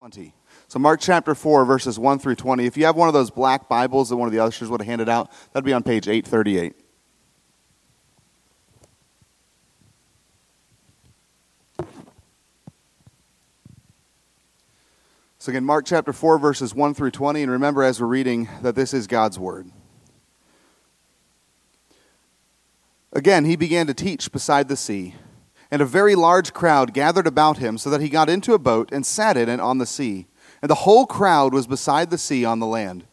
20. So, Mark chapter 4, verses 1 through 20. If you have one of those black Bibles that one of the ushers would have handed out, that'd be on page 838. So, again, Mark chapter 4, verses 1 through 20. And remember, as we're reading, that this is God's Word. Again, he began to teach beside the sea and a very large crowd gathered about him, so that he got into a boat and sat in it on the sea. And the whole crowd was beside the sea on the land.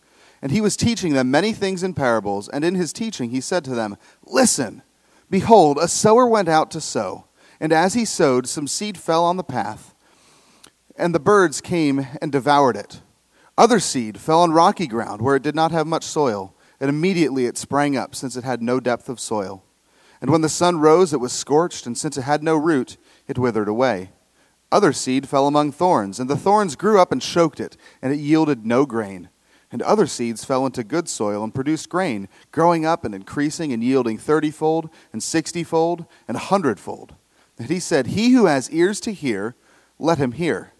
And he was teaching them many things in parables, and in his teaching he said to them, Listen, behold, a sower went out to sow, and as he sowed, some seed fell on the path, and the birds came and devoured it. Other seed fell on rocky ground, where it did not have much soil, and immediately it sprang up, since it had no depth of soil. And when the sun rose, it was scorched, and since it had no root, it withered away. Other seed fell among thorns, and the thorns grew up and choked it, and it yielded no grain. And other seeds fell into good soil and produced grain, growing up and increasing and yielding thirtyfold, and sixtyfold, and a hundredfold. And he said, He who has ears to hear, let him hear.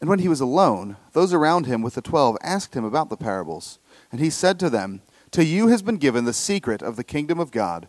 And when he was alone, those around him with the twelve asked him about the parables. And he said to them, To you has been given the secret of the kingdom of God.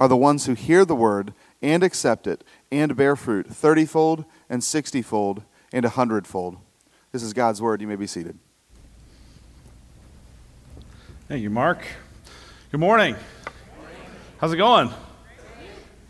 are the ones who hear the word and accept it and bear fruit thirtyfold and sixtyfold and a hundredfold. This is God's word. You may be seated. Thank you, Mark. Good morning. How's it going?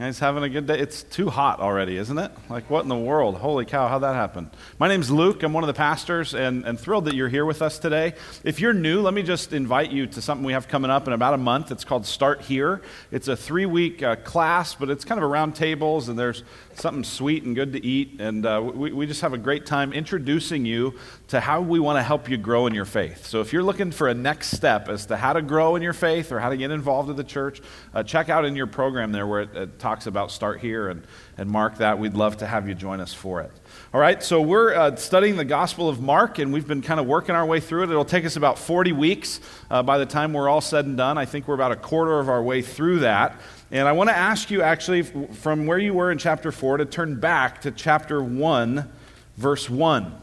Guys having a good day? It's too hot already, isn't it? Like, what in the world? Holy cow, how'd that happen? My name's Luke. I'm one of the pastors and, and thrilled that you're here with us today. If you're new, let me just invite you to something we have coming up in about a month. It's called Start Here. It's a three week uh, class, but it's kind of around tables, and there's something sweet and good to eat. And uh, we, we just have a great time introducing you to how we want to help you grow in your faith. So if you're looking for a next step as to how to grow in your faith or how to get involved in the church, uh, check out in your program there where it, it talks about Start Here and, and mark that. We'd love to have you join us for it. All right, so we're uh, studying the Gospel of Mark, and we've been kind of working our way through it. It'll take us about 40 weeks uh, by the time we're all said and done. I think we're about a quarter of our way through that. And I want to ask you, actually, from where you were in chapter 4, to turn back to chapter 1, verse 1.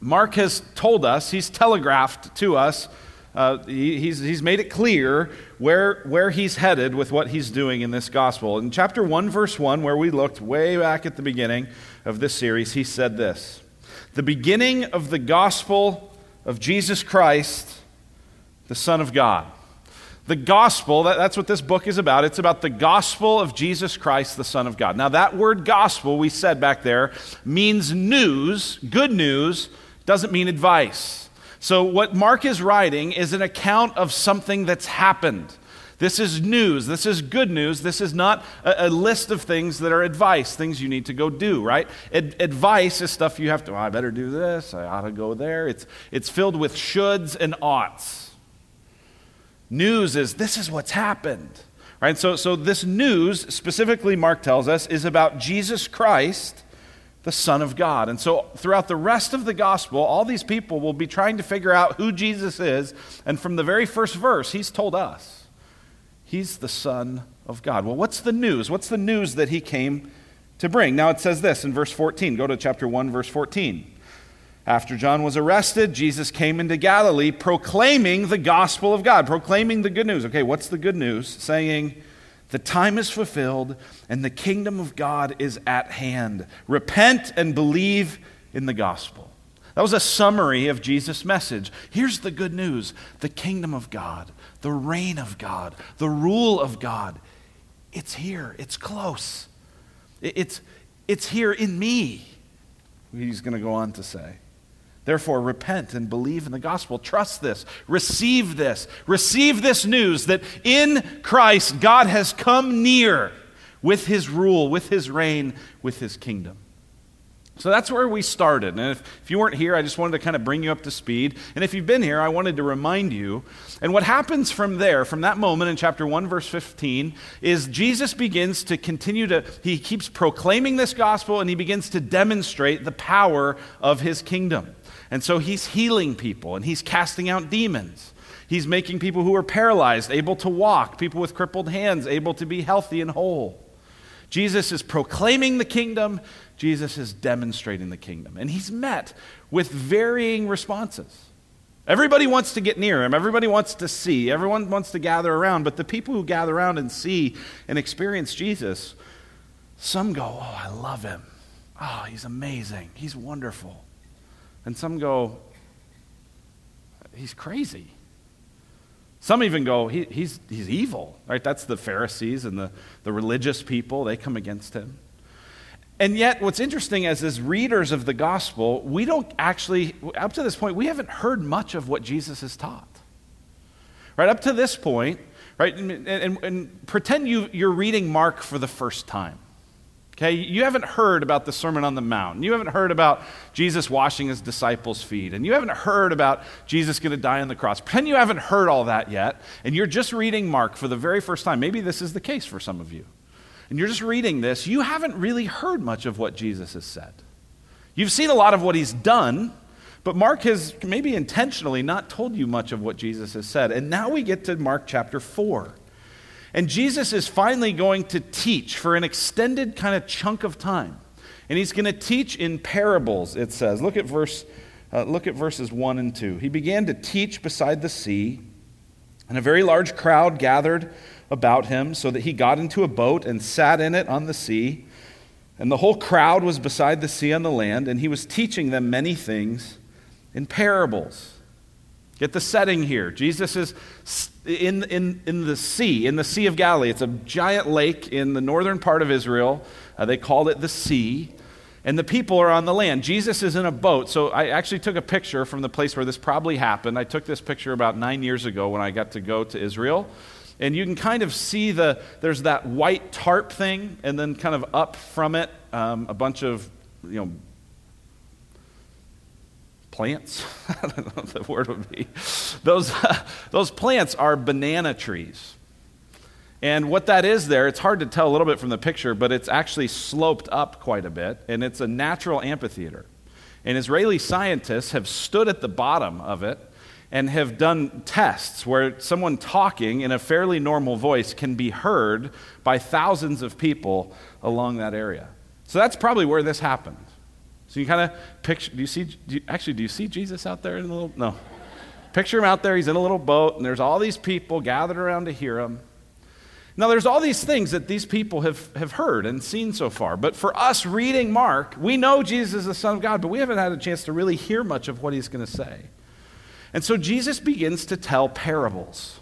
Mark has told us, he's telegraphed to us, uh, he, he's, he's made it clear where, where he's headed with what he's doing in this gospel. In chapter 1, verse 1, where we looked way back at the beginning of this series, he said this The beginning of the gospel of Jesus Christ, the Son of God. The gospel, that, that's what this book is about. It's about the gospel of Jesus Christ, the Son of God. Now, that word gospel, we said back there, means news, good news, doesn't mean advice. So, what Mark is writing is an account of something that's happened. This is news. This is good news. This is not a, a list of things that are advice, things you need to go do, right? Ad, advice is stuff you have to, oh, I better do this, I ought to go there. It's, it's filled with shoulds and oughts. News is this is what's happened. Right? So, so this news, specifically, Mark tells us, is about Jesus Christ, the Son of God. And so throughout the rest of the gospel, all these people will be trying to figure out who Jesus is. And from the very first verse, he's told us He's the Son of God. Well, what's the news? What's the news that he came to bring? Now it says this in verse 14. Go to chapter 1, verse 14. After John was arrested, Jesus came into Galilee proclaiming the gospel of God, proclaiming the good news. Okay, what's the good news? Saying, The time is fulfilled and the kingdom of God is at hand. Repent and believe in the gospel. That was a summary of Jesus' message. Here's the good news the kingdom of God, the reign of God, the rule of God. It's here, it's close. It's, it's here in me, he's going to go on to say. Therefore, repent and believe in the gospel. Trust this. Receive this. Receive this news that in Christ, God has come near with his rule, with his reign, with his kingdom. So that's where we started. And if, if, you weren't here, I just wanted to kind of bring you up to speed. And if you've been here, I wanted to remind you. And what happens from there, from that moment in chapter 1, verse 15, is Jesus begins to continue to, he keeps proclaiming this gospel and he begins to demonstrate the power of his kingdom. And so he's healing people and he's casting out demons. He's making people who are paralyzed able to walk, people with crippled hands able to be healthy and whole. Jesus is proclaiming the kingdom, Jesus is demonstrating the kingdom. And he's met with varying responses. Everybody wants to get near him, everybody wants to see, everyone wants to gather around, but the people who gather around and see and experience Jesus, some go, Oh, I love him. Oh, he's amazing. He's wonderful. And some go, He's crazy. Some even go, he, he's, he's evil, right? That's the Pharisees and the, the religious people. They come against him. And yet, what's interesting is, as readers of the gospel, we don't actually, up to this point, we haven't heard much of what Jesus has taught. Right? Up to this point, right? And, and, and pretend you, you're reading Mark for the first time. Okay, you haven't heard about the Sermon on the Mount. You haven't heard about Jesus washing his disciples' feet. And you haven't heard about Jesus going to die on the cross. Pretend you haven't heard all that yet, and you're just reading Mark for the very first time. Maybe this is the case for some of you. And you're just reading this. You haven't really heard much of what Jesus has said. You've seen a lot of what he's done, but Mark has maybe intentionally not told you much of what Jesus has said. And now we get to Mark chapter 4. And Jesus is finally going to teach for an extended kind of chunk of time. And he's going to teach in parables, it says. Look at, verse, uh, look at verses 1 and 2. He began to teach beside the sea, and a very large crowd gathered about him, so that he got into a boat and sat in it on the sea. And the whole crowd was beside the sea on the land, and he was teaching them many things in parables. Get the setting here. Jesus is in, in, in the sea, in the Sea of Galilee. It's a giant lake in the northern part of Israel. Uh, they called it the sea. And the people are on the land. Jesus is in a boat. So I actually took a picture from the place where this probably happened. I took this picture about nine years ago when I got to go to Israel. And you can kind of see the, there's that white tarp thing, and then kind of up from it, um, a bunch of, you know, plants. I don't know what the word would be. Those, those plants are banana trees. And what that is there, it's hard to tell a little bit from the picture, but it's actually sloped up quite a bit, and it's a natural amphitheater. And Israeli scientists have stood at the bottom of it and have done tests where someone talking in a fairly normal voice can be heard by thousands of people along that area. So that's probably where this happened. So you kind of picture, do you see, do you, actually, do you see Jesus out there in a little, no. Picture him out there, he's in a little boat, and there's all these people gathered around to hear him. Now, there's all these things that these people have, have heard and seen so far. But for us reading Mark, we know Jesus is the Son of God, but we haven't had a chance to really hear much of what he's going to say. And so Jesus begins to tell parables.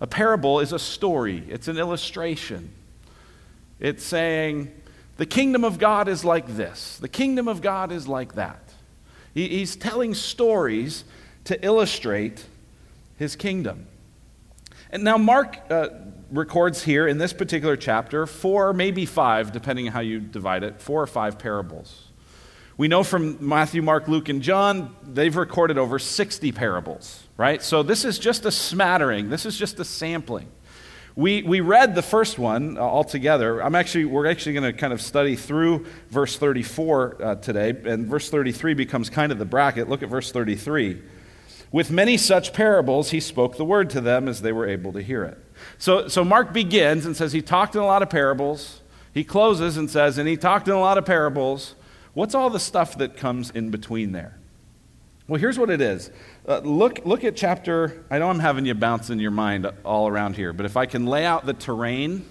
A parable is a story, it's an illustration. It's saying, the kingdom of God is like this, the kingdom of God is like that. He, he's telling stories to illustrate his kingdom. And now, Mark uh, records here in this particular chapter four, maybe five, depending on how you divide it, four or five parables. We know from Matthew, Mark, Luke, and John, they've recorded over 60 parables, right? So this is just a smattering, this is just a sampling. We, we read the first one uh, all together. I'm actually, we're actually going to kind of study through verse 34 uh, today, and verse 33 becomes kind of the bracket. Look at verse 33. With many such parables, he spoke the word to them as they were able to hear it. So, so Mark begins and says he talked in a lot of parables. He closes and says, and he talked in a lot of parables. What's all the stuff that comes in between there? Well, here's what it is. Uh, look, look at chapter, I know I'm having you bounce in your mind all around here, but if I can lay out the terrain,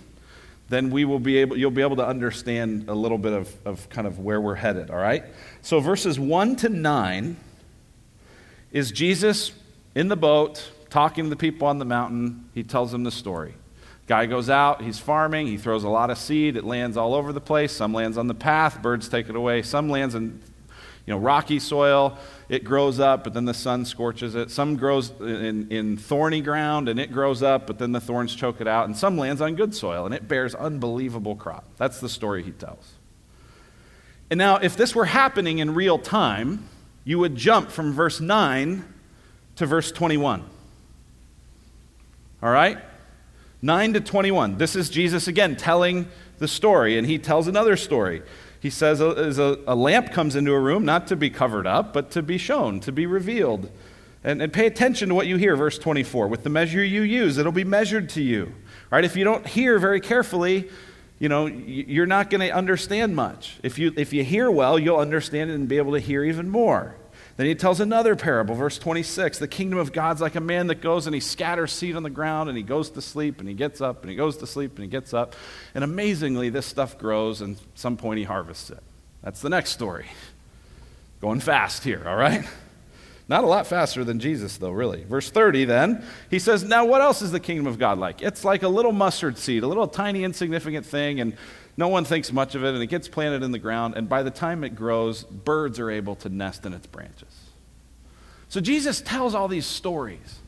then we will be able, you'll be able to understand a little bit of, of kind of where we're headed, all right? So verses 1 to 9 is Jesus in the boat talking to the people on the mountain. He tells them the story. Guy goes out, he's farming, he throws a lot of seed, it lands all over the place. Some lands on the path, birds take it away. Some lands in you know, rocky soil, it grows up, but then the sun scorches it. Some grows in, in thorny ground and it grows up, but then the thorns choke it out. And some lands on good soil and it bears unbelievable crop. That's the story he tells. And now, if this were happening in real time, you would jump from verse 9 to verse 21. All right? 9 to 21. This is Jesus again telling the story, and he tells another story. He says uh, as a, a, lamp comes into a room, not to be covered up, but to be shown, to be revealed. And, and pay attention to what you hear, verse 24. With the measure you use, it'll be measured to you. Right? If you don't hear very carefully, you know, you're not going to understand much. If you, if you hear well, you'll understand it and be able to hear even more. Then he tells another parable, verse 26. The kingdom of God's like a man that goes and he scatters seed on the ground and he goes to sleep and he gets up and he goes to sleep and he gets up. And amazingly, this stuff grows and some point he harvests it. That's the next story. Going fast here, all right? Not a lot faster than Jesus, though, really. Verse 30, then, he says, Now, what else is the kingdom of God like? It's like a little mustard seed, a little tiny, insignificant thing, and no one thinks much of it, and it gets planted in the ground, and by the time it grows, birds are able to nest in its branches. So Jesus tells all these stories.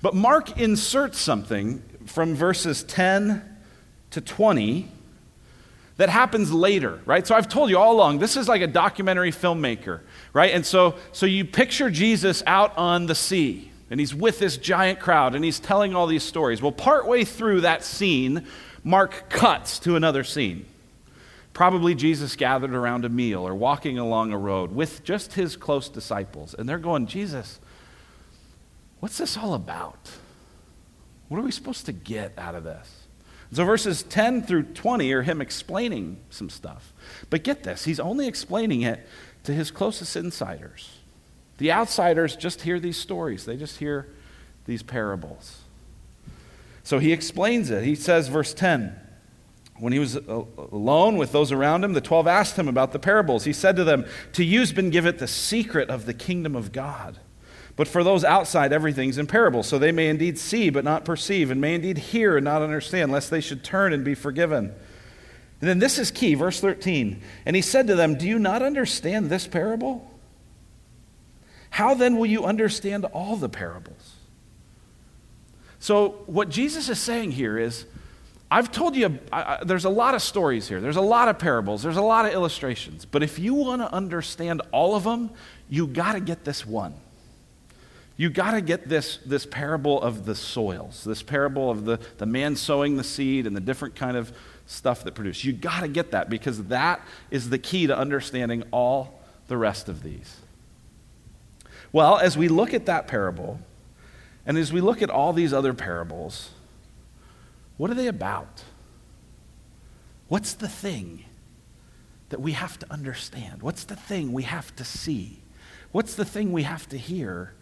But Mark inserts something from verses 10 to 20 that happens later, right? So I've told you all along, this is like a documentary filmmaker, right? And so, so you picture Jesus out on the sea, and he's with this giant crowd, and he's telling all these stories. Well, partway through that scene, Mark cuts to another scene. Probably Jesus gathered around a meal or walking along a road with just his close disciples. And they're going, Jesus, what's this all about? What are we supposed to get out of this? So verses 10 through 20 are him explaining some stuff. But get this, he's only explaining it to his closest insiders. The outsiders just hear these stories, they just hear these parables. So he explains it. He says, verse 10 When he was uh, alone with those around him, the twelve asked him about the parables. He said to them, To you's been given the secret of the kingdom of God. But for those outside, everything's in parables, so they may indeed see but not perceive, and may indeed hear and not understand, lest they should turn and be forgiven. And then this is key, verse 13. And he said to them, Do you not understand this parable? How then will you understand all the parables? So, what Jesus is saying here is, I've told you, I, I, there's a lot of stories here. There's a lot of parables. There's a lot of illustrations. But if you want to understand all of them, you got to get this one. You got to get this, this parable of the soils, this parable of the, the man sowing the seed and the different kind of stuff that produce. You got to get that because that is the key to understanding all the rest of these. Well, as we look at that parable, and as we look at all these other parables, what are they about? What's the thing that we have to understand? What's the thing we have to see? What's the thing we have to hear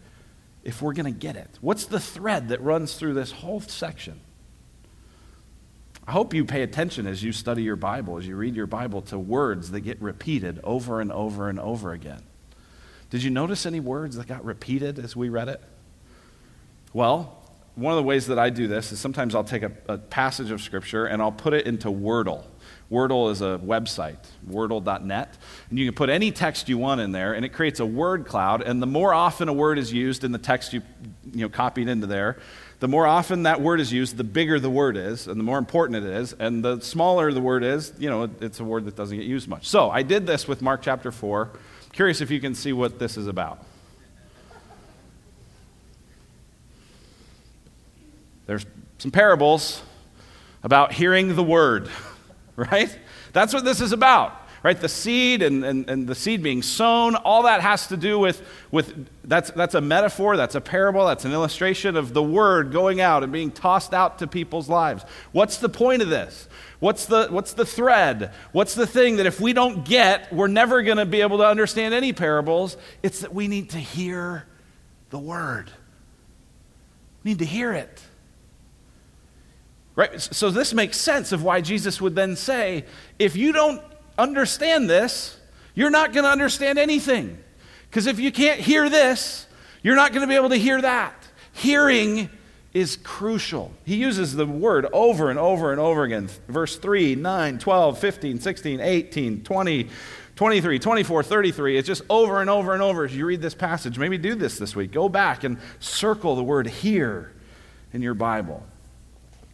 if we're going to get it? What's the thread that runs through this whole section? I hope you pay attention as you study your Bible, as you read your Bible, to words that get repeated over and over and over again. Did you notice any words that got repeated as we read it? Well, one of the ways that I do this is sometimes I'll take a, a, passage of Scripture and I'll put it into Wordle. Wordle is a website, wordle.net. And you can put any text you want in there, and it creates a word cloud. And the more often a word is used in the text you, you know, copied into there, the more often that word is used, the bigger the word is, and the more important it is. And the smaller the word is, you know, it's a word that doesn't get used much. So I did this with Mark chapter 4. Curious if you can see what this is about. There's some parables about hearing the word, right? That's what this is about, right? The seed and, and, and the seed being sown, all that has to do with, with that's, that's a metaphor, that's a parable, that's an illustration of the word going out and being tossed out to people's lives. What's the point of this? What's the, what's the thread? What's the thing that if we don't get, we're never going to be able to understand any parables? It's that we need to hear the word. We need to hear it. Right? So this makes sense of why Jesus would then say, if you don't understand this, you're not going to understand anything. Because if you can't hear this, you're not going to be able to hear that. Hearing is crucial. He uses the word over and over and over again. Verse 3, 9, 12, 15, 16, 18, 20, 23, 24, 33. It's just over and over and over as you read this passage. Maybe do this this week. Go back and circle the word hear in your Bible.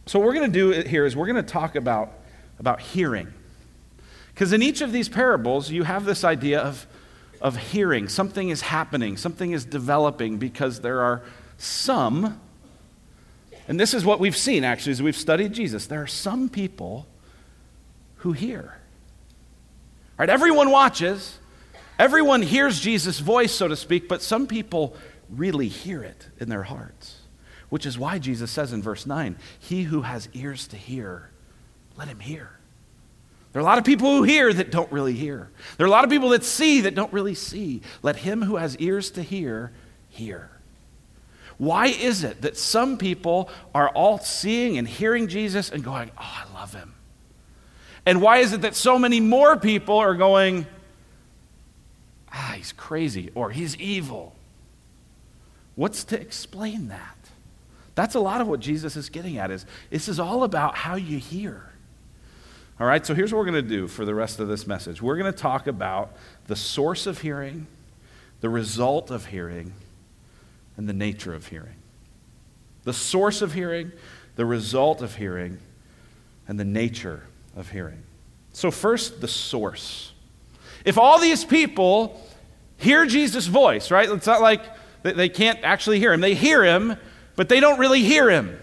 So, what we're going to do here is we're going to talk about, about hearing. Because in each of these parables, you have this idea of, of hearing. Something is happening, something is developing because there are some, and this is what we've seen actually as we've studied Jesus. There are some people who hear. Right? Everyone watches, everyone hears Jesus' voice, so to speak, but some people really hear it in their hearts. Which is why Jesus says in verse 9, He who has ears to hear, let him hear. There are a lot of people who hear that don't really hear. There are a lot of people that see that don't really see. Let him who has ears to hear, hear. Why is it that some people are all seeing and hearing Jesus and going, Oh, I love him? And why is it that so many more people are going, Ah, he's crazy or he's evil? What's to explain that? That's a lot of what Jesus is getting at is this is all about how you hear. All right, so here's what we're going to do for the rest of this message. We're going to talk about the source of hearing, the result of hearing, and the nature of hearing. The source of hearing, the result of hearing, and the nature of hearing. So, first, the source. If all these people hear Jesus' voice, right? It's not like they can't actually hear him. They hear him, but they don't really hear him.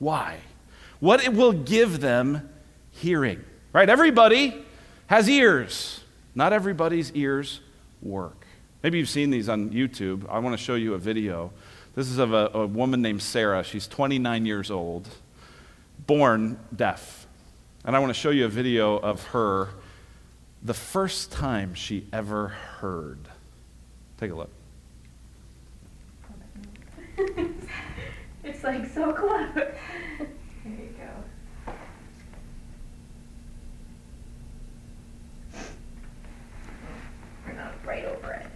Why? What it will give them hearing, right? Everybody has ears. Not everybody's ears work. Maybe you've seen these on YouTube. I want to show you a video. This is of a, a woman named Sarah. She's 29 years old, born deaf. And I want to show you a video of her the first time she ever heard. Take a look. it's like so close. There you go. We're not right over it.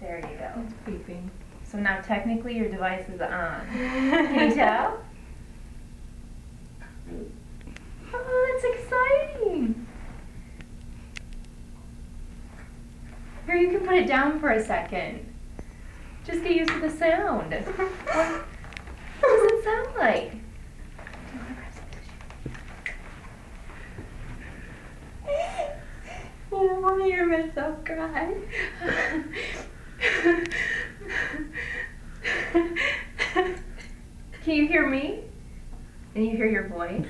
There you go. It's beeping. So now technically your device is on. Can you tell? Oh, that's exciting. Here, you can put it down for a second. Just get used to the sound. what does it sound like? I want to hear myself cry. Can you hear me? And you hear your voice?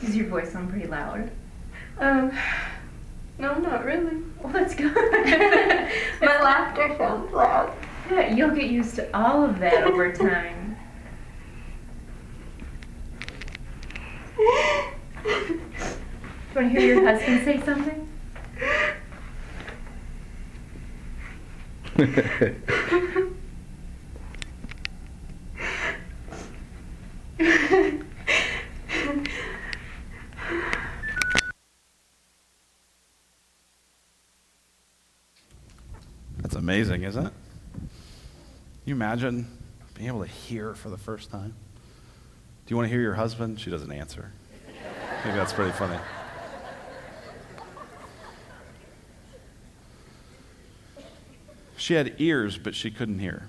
Does your voice sound pretty loud? Um, no, not really. Well, that's good. My laughter sounds loud. Yeah, you'll get used to all of that over time. Do you want to hear your husband say something? amazing, isn't it? Can you imagine being able to hear for the first time? Do you want to hear your husband? She doesn't answer. I think that's pretty funny. She had ears, but she couldn't hear.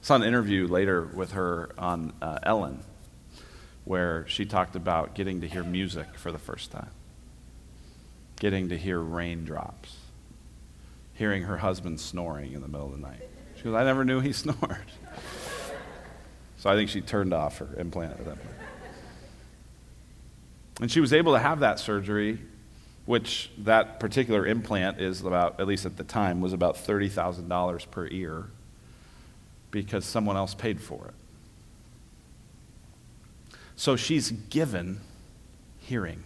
I saw an interview later with her on uh, Ellen where she talked about getting to hear music for the first time, getting to hear raindrops, hearing her husband snoring in the middle of the night. She goes, I never knew he snored. So I think she turned off her implant at that point. And she was able to have that surgery which that particular implant is about, at least at the time, was about $30,000 per ear because someone else paid for it. So she's given hearing.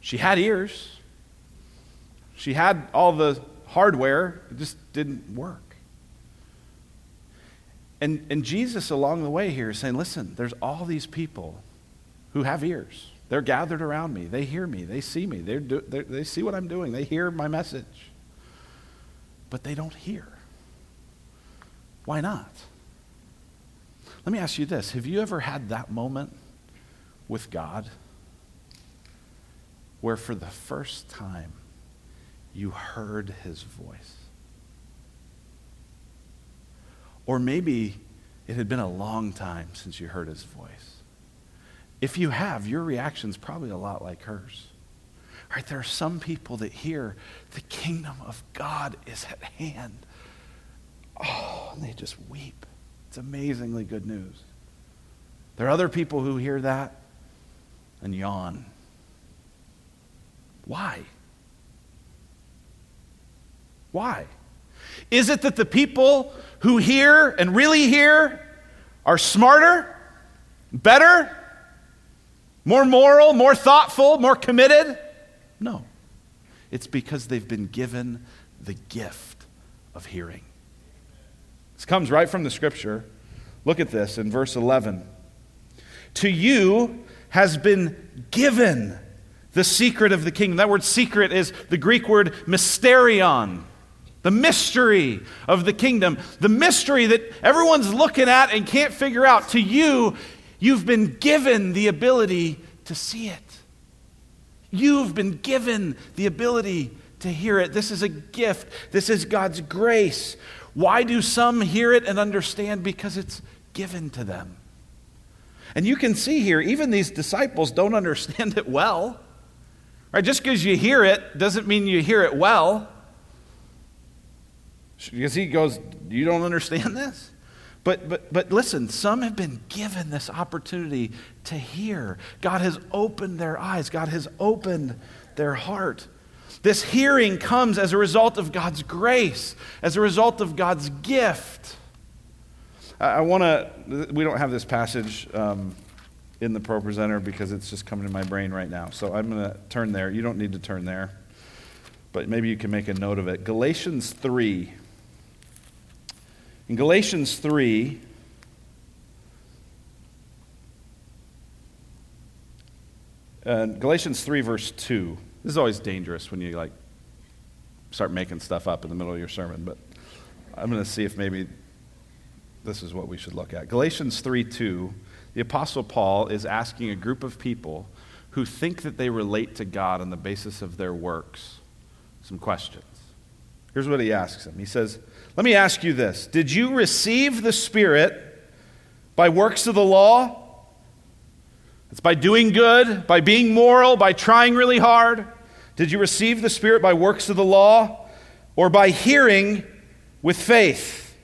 She had ears, She had all the hardware, it just didn't work. And, and Jesus, along the way here, is saying, listen, there's all these people who have ears. They're gathered around me. They hear me. They see me. They're do, they're, they see what I'm doing. They hear my message. But they don't hear. Why not? Let me ask you this Have you ever had that moment with God where for the first time you heard his voice? Or maybe it had been a long time since you heard his voice. If you have, your reaction's probably a lot like hers. Right? There are some people that hear the kingdom of God is at hand. Oh, and they just weep. It's amazingly good news. There are other people who hear that and yawn. Why? Why? Is it that the people who hear and really hear are smarter, better, more moral, more thoughtful, more committed? No. It's because they've been given the gift of hearing. This comes right from the scripture. Look at this in verse 11. To you has been given the secret of the kingdom. That word secret is the Greek word mysterion the mystery of the kingdom, the mystery that everyone's looking at and can't figure out. To you, you've been given the ability to see it. You've been given the ability to hear it. This is a gift, this is God's grace. Why do some hear it and understand? Because it's given to them. And you can see here, even these disciples don't understand it well. Right? Just because you hear it doesn't mean you hear it well. Because he goes, You don't understand this? But, but, but listen, some have been given this opportunity to hear. God has opened their eyes, God has opened their heart. This hearing comes as a result of God's grace, as a result of God's gift. I, I want to, we don't have this passage um, in the Pro Presenter because it's just coming to my brain right now. So I'm going to turn there. You don't need to turn there, but maybe you can make a note of it. Galatians 3. In Galatians 3, uh, Galatians 3, verse 2. This is always dangerous when you like start making stuff up in the middle of your sermon, but I'm going to see if maybe this is what we should look at. Galatians 3 2, the Apostle Paul is asking a group of people who think that they relate to God on the basis of their works some questions. Here's what he asks them He says, let me ask you this Did you receive the Spirit by works of the law? It's by doing good, by being moral, by trying really hard. Did you receive the Spirit by works of the law or by hearing with faith?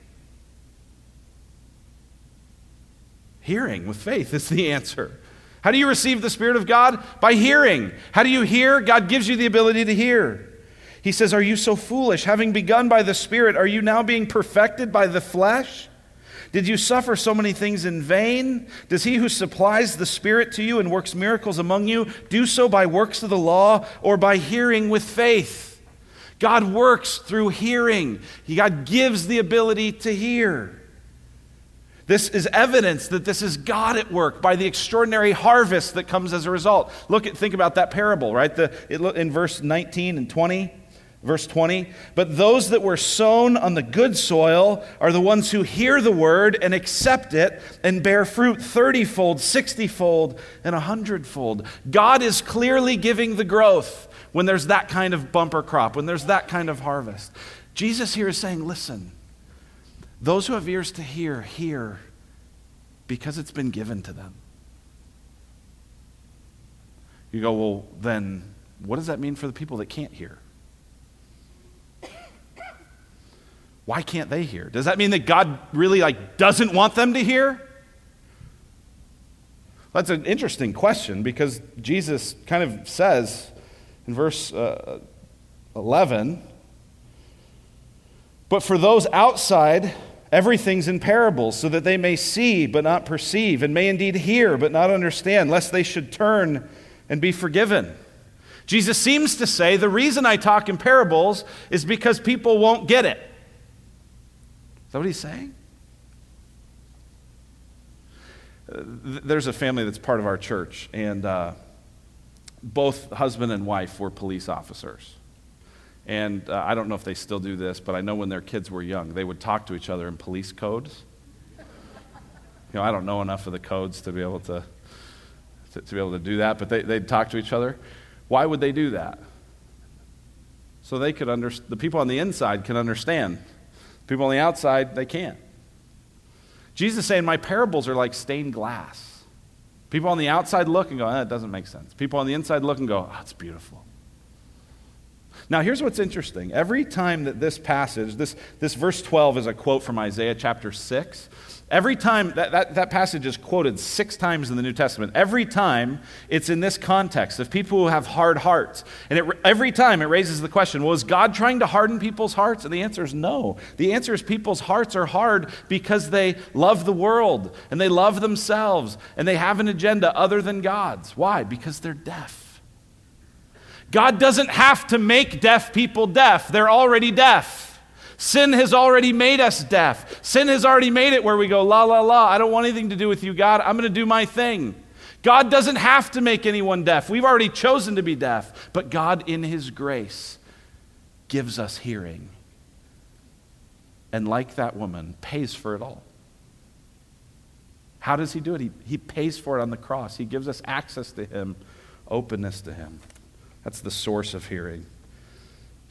Hearing with faith is the answer. How do you receive the Spirit of God? By hearing. How do you hear? God gives you the ability to hear. He says, Are you so foolish? Having begun by the Spirit, are you now being perfected by the flesh? Did you suffer so many things in vain? Does he who supplies the Spirit to you and works miracles among you do so by works of the law or by hearing with faith? God works through hearing, God gives the ability to hear. This is evidence that this is God at work by the extraordinary harvest that comes as a result. Look at think about that parable, right? The, it, in verse 19 and 20. Verse 20, but those that were sown on the good soil are the ones who hear the word and accept it and bear fruit 30 fold, 60 fold, and 100 fold. God is clearly giving the growth when there's that kind of bumper crop, when there's that kind of harvest. Jesus here is saying, listen, those who have ears to hear, hear because it's been given to them. You go, well, then what does that mean for the people that can't hear? Why can't they hear? Does that mean that God really like doesn't want them to hear? That's an interesting question because Jesus kind of says in verse uh, 11, but for those outside, everything's in parables, so that they may see but not perceive, and may indeed hear but not understand, lest they should turn and be forgiven. Jesus seems to say the reason I talk in parables is because people won't get it. That what he's saying? There's a family that's part of our church, and uh, both husband and wife were police officers. And uh, I don't know if they still do this, but I know when their kids were young, they would talk to each other in police codes. You know, I don't know enough of the codes to be able to, to, to be able to do that, but they, they'd talk to each other. Why would they do that? So they could understand, the people on the inside can understand. People on the outside, they can't. Jesus is saying, My parables are like stained glass. People on the outside look and go, eh, That doesn't make sense. People on the inside look and go, Oh, it's beautiful. Now, here's what's interesting. Every time that this passage, this, this verse 12 is a quote from Isaiah chapter 6. Every time that, that, that passage is quoted six times in the New Testament, every time it's in this context of people who have hard hearts. And it, every time it raises the question was God trying to harden people's hearts? And the answer is no. The answer is people's hearts are hard because they love the world and they love themselves and they have an agenda other than God's. Why? Because they're deaf. God doesn't have to make deaf people deaf, they're already deaf. Sin has already made us deaf. Sin has already made it where we go, la, la, la, I don't want anything to do with you, God. I'm going to do my thing. God doesn't have to make anyone deaf. We've already chosen to be deaf. But God, in His grace, gives us hearing. And like that woman, pays for it all. How does He do it? He, he pays for it on the cross. He gives us access to Him, openness to Him. That's the source of hearing.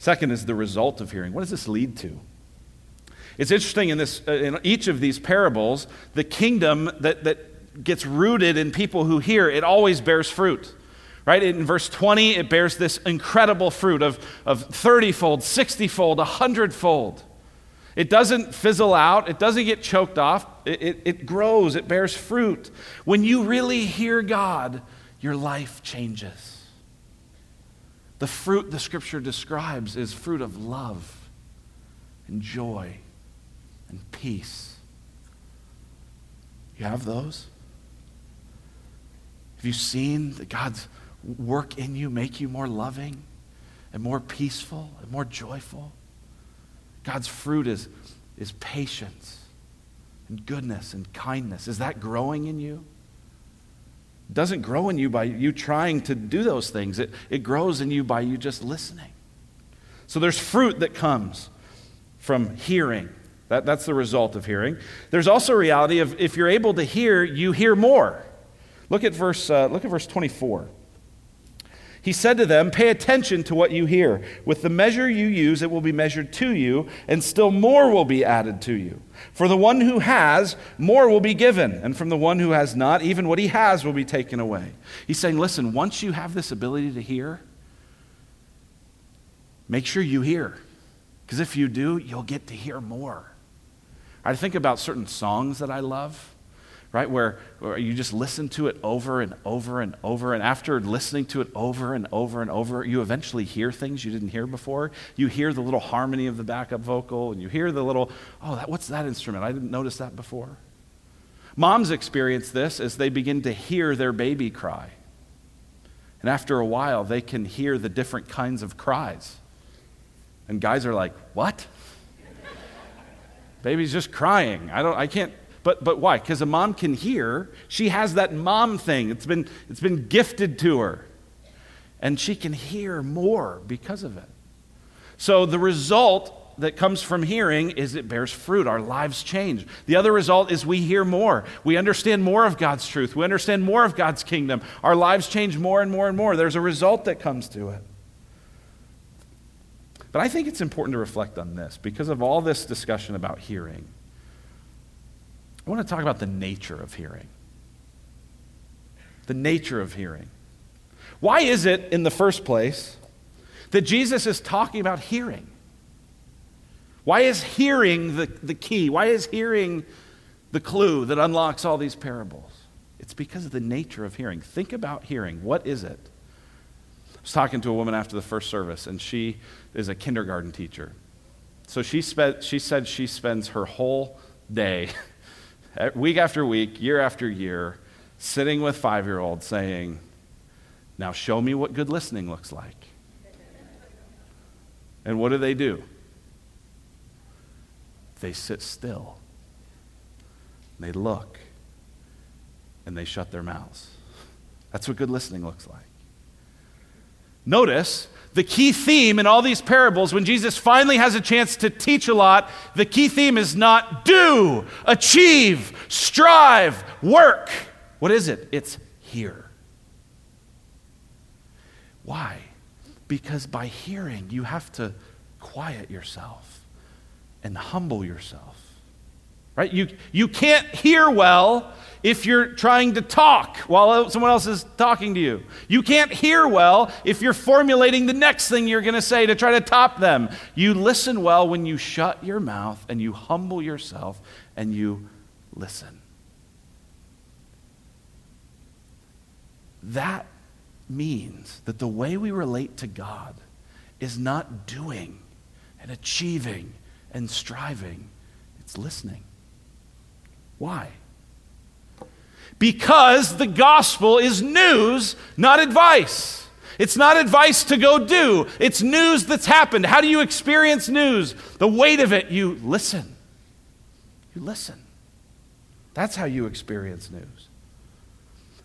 Second is the result of hearing. What does this lead to? It's interesting in, this, uh, in each of these parables, the kingdom that, that gets rooted in people who hear, it always bears fruit. Right? In verse 20, it bears this incredible fruit of, of 30 fold, 60 fold, 100 fold. It doesn't fizzle out, it doesn't get choked off, it, it, it grows, it bears fruit. When you really hear God, your life changes. The fruit the scripture describes is fruit of love and joy and peace. You have those? Have you seen that God's work in you make you more loving and more peaceful and more joyful? God's fruit is, is patience and goodness and kindness. Is that growing in you? Doesn't grow in you by you trying to do those things, it, it grows in you by you just listening. So there's fruit that comes from hearing. That, that's the result of hearing. There's also a reality of if you're able to hear, you hear more. Look at verse, uh, look at verse 24. He said to them, Pay attention to what you hear. With the measure you use, it will be measured to you, and still more will be added to you. For the one who has, more will be given, and from the one who has not, even what he has will be taken away. He's saying, Listen, once you have this ability to hear, make sure you hear. Because if you do, you'll get to hear more. I think about certain songs that I love right? Where, where you just listen to it over and over and over. And after listening to it over and over and over, you eventually hear things you didn't hear before. You hear the little harmony of the backup vocal, and you hear the little, oh, that, what's that instrument? I didn't notice that before. Moms experience this as they begin to hear their baby cry. And after a while, they can hear the different kinds of cries. And guys are like, what? Baby's just crying. I, don't, I can't but, but why? Because a mom can hear. She has that mom thing, it's been, it's been gifted to her. And she can hear more because of it. So the result that comes from hearing is it bears fruit. Our lives change. The other result is we hear more. We understand more of God's truth. We understand more of God's kingdom. Our lives change more and more and more. There's a result that comes to it. But I think it's important to reflect on this because of all this discussion about hearing. I want to talk about the nature of hearing. The nature of hearing. Why is it, in the first place, that Jesus is talking about hearing? Why is hearing the, the key? Why is hearing the clue that unlocks all these parables? It's because of the nature of hearing. Think about hearing. What is it? I was talking to a woman after the first service, and she is a kindergarten teacher. So she, spe- she said she spends her whole day week after week, year after year, sitting with five year olds saying, Now show me what good listening looks like. And what do they do? They sit still. They look. And they shut their mouths. That's what good listening looks like. Notice the key theme in all these parables, when Jesus finally has a chance to teach a lot, the key theme is not do, achieve, strive, work. What is it? It's hear. Why? Because by hearing, you have to quiet yourself and humble yourself. Right? You, you can't hear well if you're trying to talk while someone else is talking to you. You can't hear well if you're formulating the next thing you're going to say to try to top them. You listen well when you shut your mouth and you humble yourself and you listen. That means that the way we relate to God is not doing and achieving and striving, it's listening. Why? Because the gospel is news, not advice. It's not advice to go do, it's news that's happened. How do you experience news? The weight of it, you listen. You listen. That's how you experience news.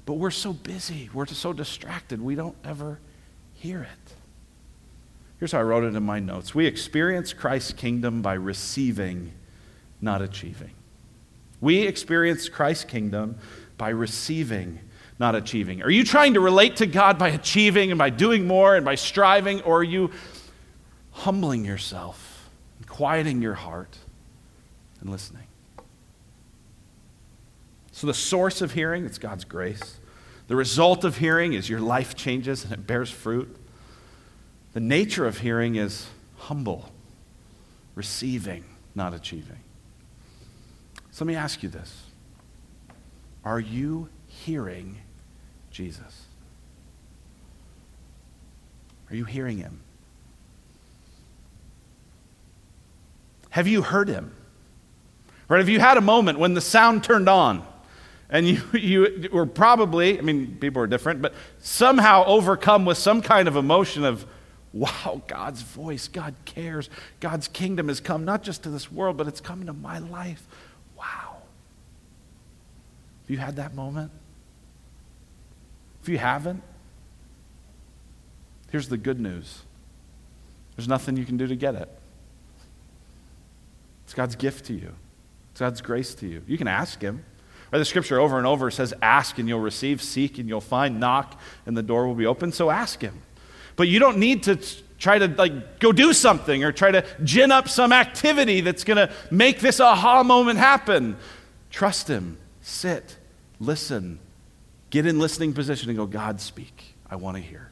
But we're so busy, we're so distracted, we don't ever hear it. Here's how I wrote it in my notes We experience Christ's kingdom by receiving, not achieving. We experience Christ's kingdom by receiving, not achieving. Are you trying to relate to God by achieving and by doing more and by striving, or are you humbling yourself and quieting your heart and listening? So, the source of hearing, it's God's grace. The result of hearing is your life changes and it bears fruit. The nature of hearing is humble, receiving, not achieving. So let me ask you this Are you hearing Jesus? Are you hearing him? Have you heard him? Right? Have you had a moment when the sound turned on and you, you were probably, I mean, people are different, but somehow overcome with some kind of emotion of, wow, God's voice, God cares. God's kingdom has come not just to this world, but it's come into my life. You had that moment? If you haven't, here's the good news there's nothing you can do to get it. It's God's gift to you, it's God's grace to you. You can ask Him. Or the scripture over and over says, Ask and you'll receive, seek and you'll find, knock and the door will be open. So ask Him. But you don't need to try to like go do something or try to gin up some activity that's going to make this aha moment happen. Trust him. Sit. Listen. Get in listening position and go, God, speak. I want to hear.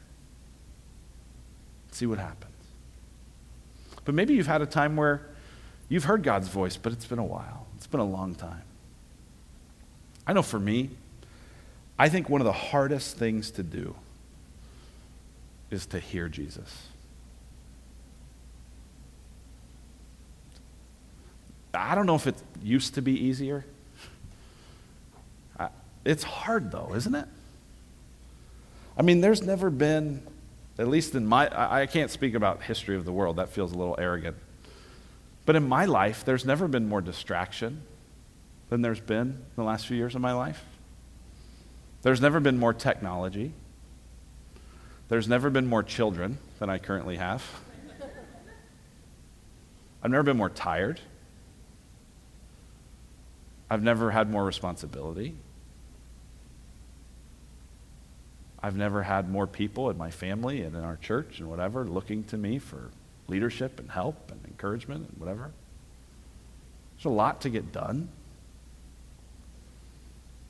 See what happens. But maybe you've had a time where you've heard God's voice, but it's been a while. It's been a long time. I know for me, I think one of the hardest things to do is to hear Jesus. I don't know if it used to be easier. It's hard, though, isn't it? I mean, there's never been, at least in my, I can't speak about history of the world, that feels a little arrogant. But in my life, there's never been more distraction than there's been in the last few years of my life. There's never been more technology. There's never been more children than I currently have. I've never been more tired. I've never had more responsibility. I've never had more people in my family and in our church and whatever looking to me for leadership and help and encouragement and whatever. There's a lot to get done.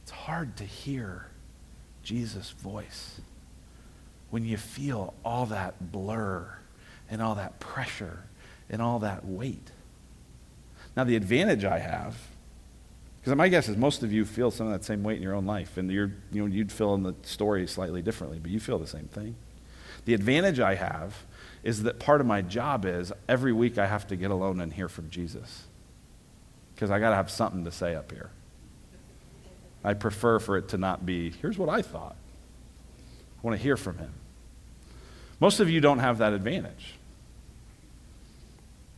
It's hard to hear Jesus' voice when you feel all that blur and all that pressure and all that weight. Now, the advantage I have, because my guess is most of you feel some of that same weight in your own life, and you're, you know, you'd fill in the story slightly differently, but you feel the same thing. The advantage I have is that part of my job is every week I have to get alone and hear from Jesus. Because I got to have something to say up here. I prefer for it to not be, here's what I thought. I want to hear from him. Most of you don't have that advantage.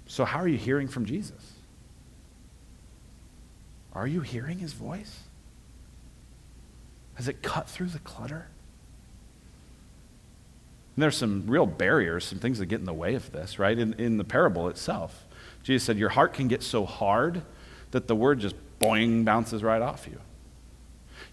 So, how are you hearing from Jesus? Are you hearing his voice? Has it cut through the clutter? And there's some real barriers, some things that get in the way of this, right? In, in the parable itself, Jesus said, Your heart can get so hard that the word just boing bounces right off you.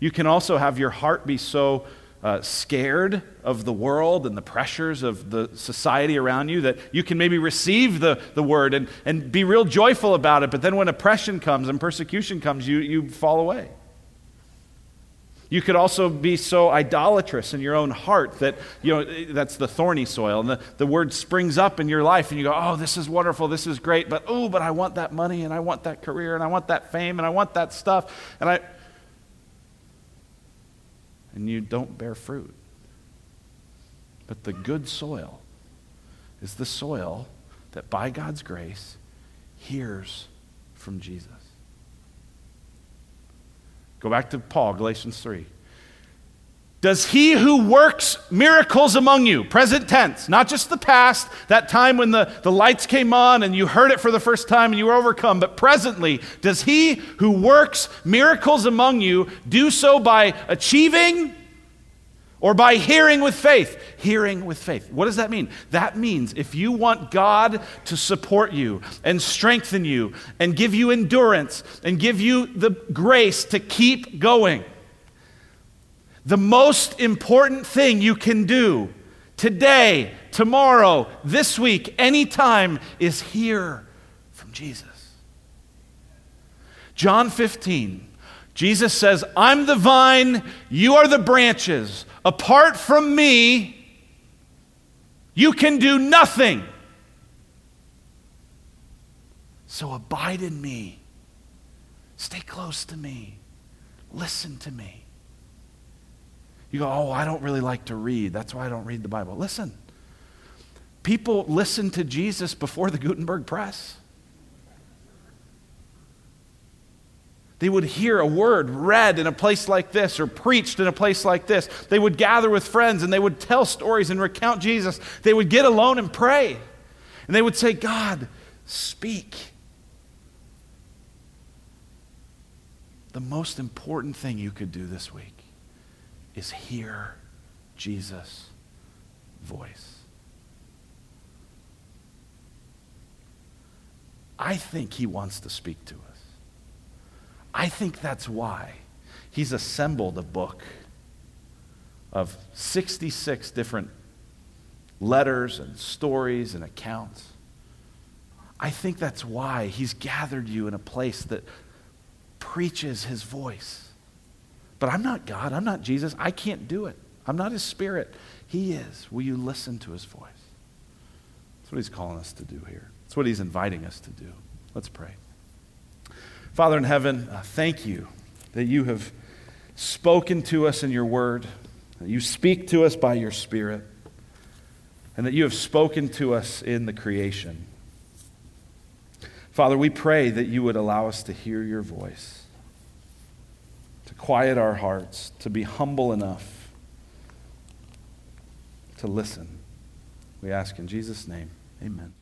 You can also have your heart be so uh, scared of the world and the pressures of the society around you that you can maybe receive the, the word and, and be real joyful about it, but then when oppression comes and persecution comes, you, you fall away. You could also be so idolatrous in your own heart that, you know, that's the thorny soil. And the, the word springs up in your life and you go, oh, this is wonderful, this is great, but oh, but I want that money and I want that career and I want that fame and I want that stuff. And I, and you don't bear fruit. But the good soil is the soil that by God's grace hears from Jesus. Go back to Paul, Galatians 3. Does he who works miracles among you, present tense, not just the past, that time when the, the lights came on and you heard it for the first time and you were overcome, but presently, does he who works miracles among you do so by achieving or by hearing with faith? Hearing with faith. What does that mean? That means if you want God to support you and strengthen you and give you endurance and give you the grace to keep going, the most important thing you can do today, tomorrow, this week, anytime is hear from Jesus. John 15, Jesus says, I'm the vine, you are the branches. Apart from me, you can do nothing. So abide in me. Stay close to me. Listen to me. You go, oh, I don't really like to read. That's why I don't read the Bible. Listen. People listened to Jesus before the Gutenberg press. They would hear a word read in a place like this or preached in a place like this. They would gather with friends and they would tell stories and recount Jesus. They would get alone and pray. And they would say, God, speak. The most important thing you could do this week is hear Jesus' voice. I think he wants to speak to us. I think that's why he's assembled a book of 66 different letters and stories and accounts. I think that's why he's gathered you in a place that preaches his voice. But I'm not God. I'm not Jesus. I can't do it. I'm not his spirit. He is. Will you listen to his voice? That's what he's calling us to do here. That's what he's inviting us to do. Let's pray. Father in heaven, uh, thank you that you have spoken to us in your word, that you speak to us by your spirit, and that you have spoken to us in the creation. Father, we pray that you would allow us to hear your voice quiet our hearts, to be humble enough to listen. We ask in Jesus' name, amen.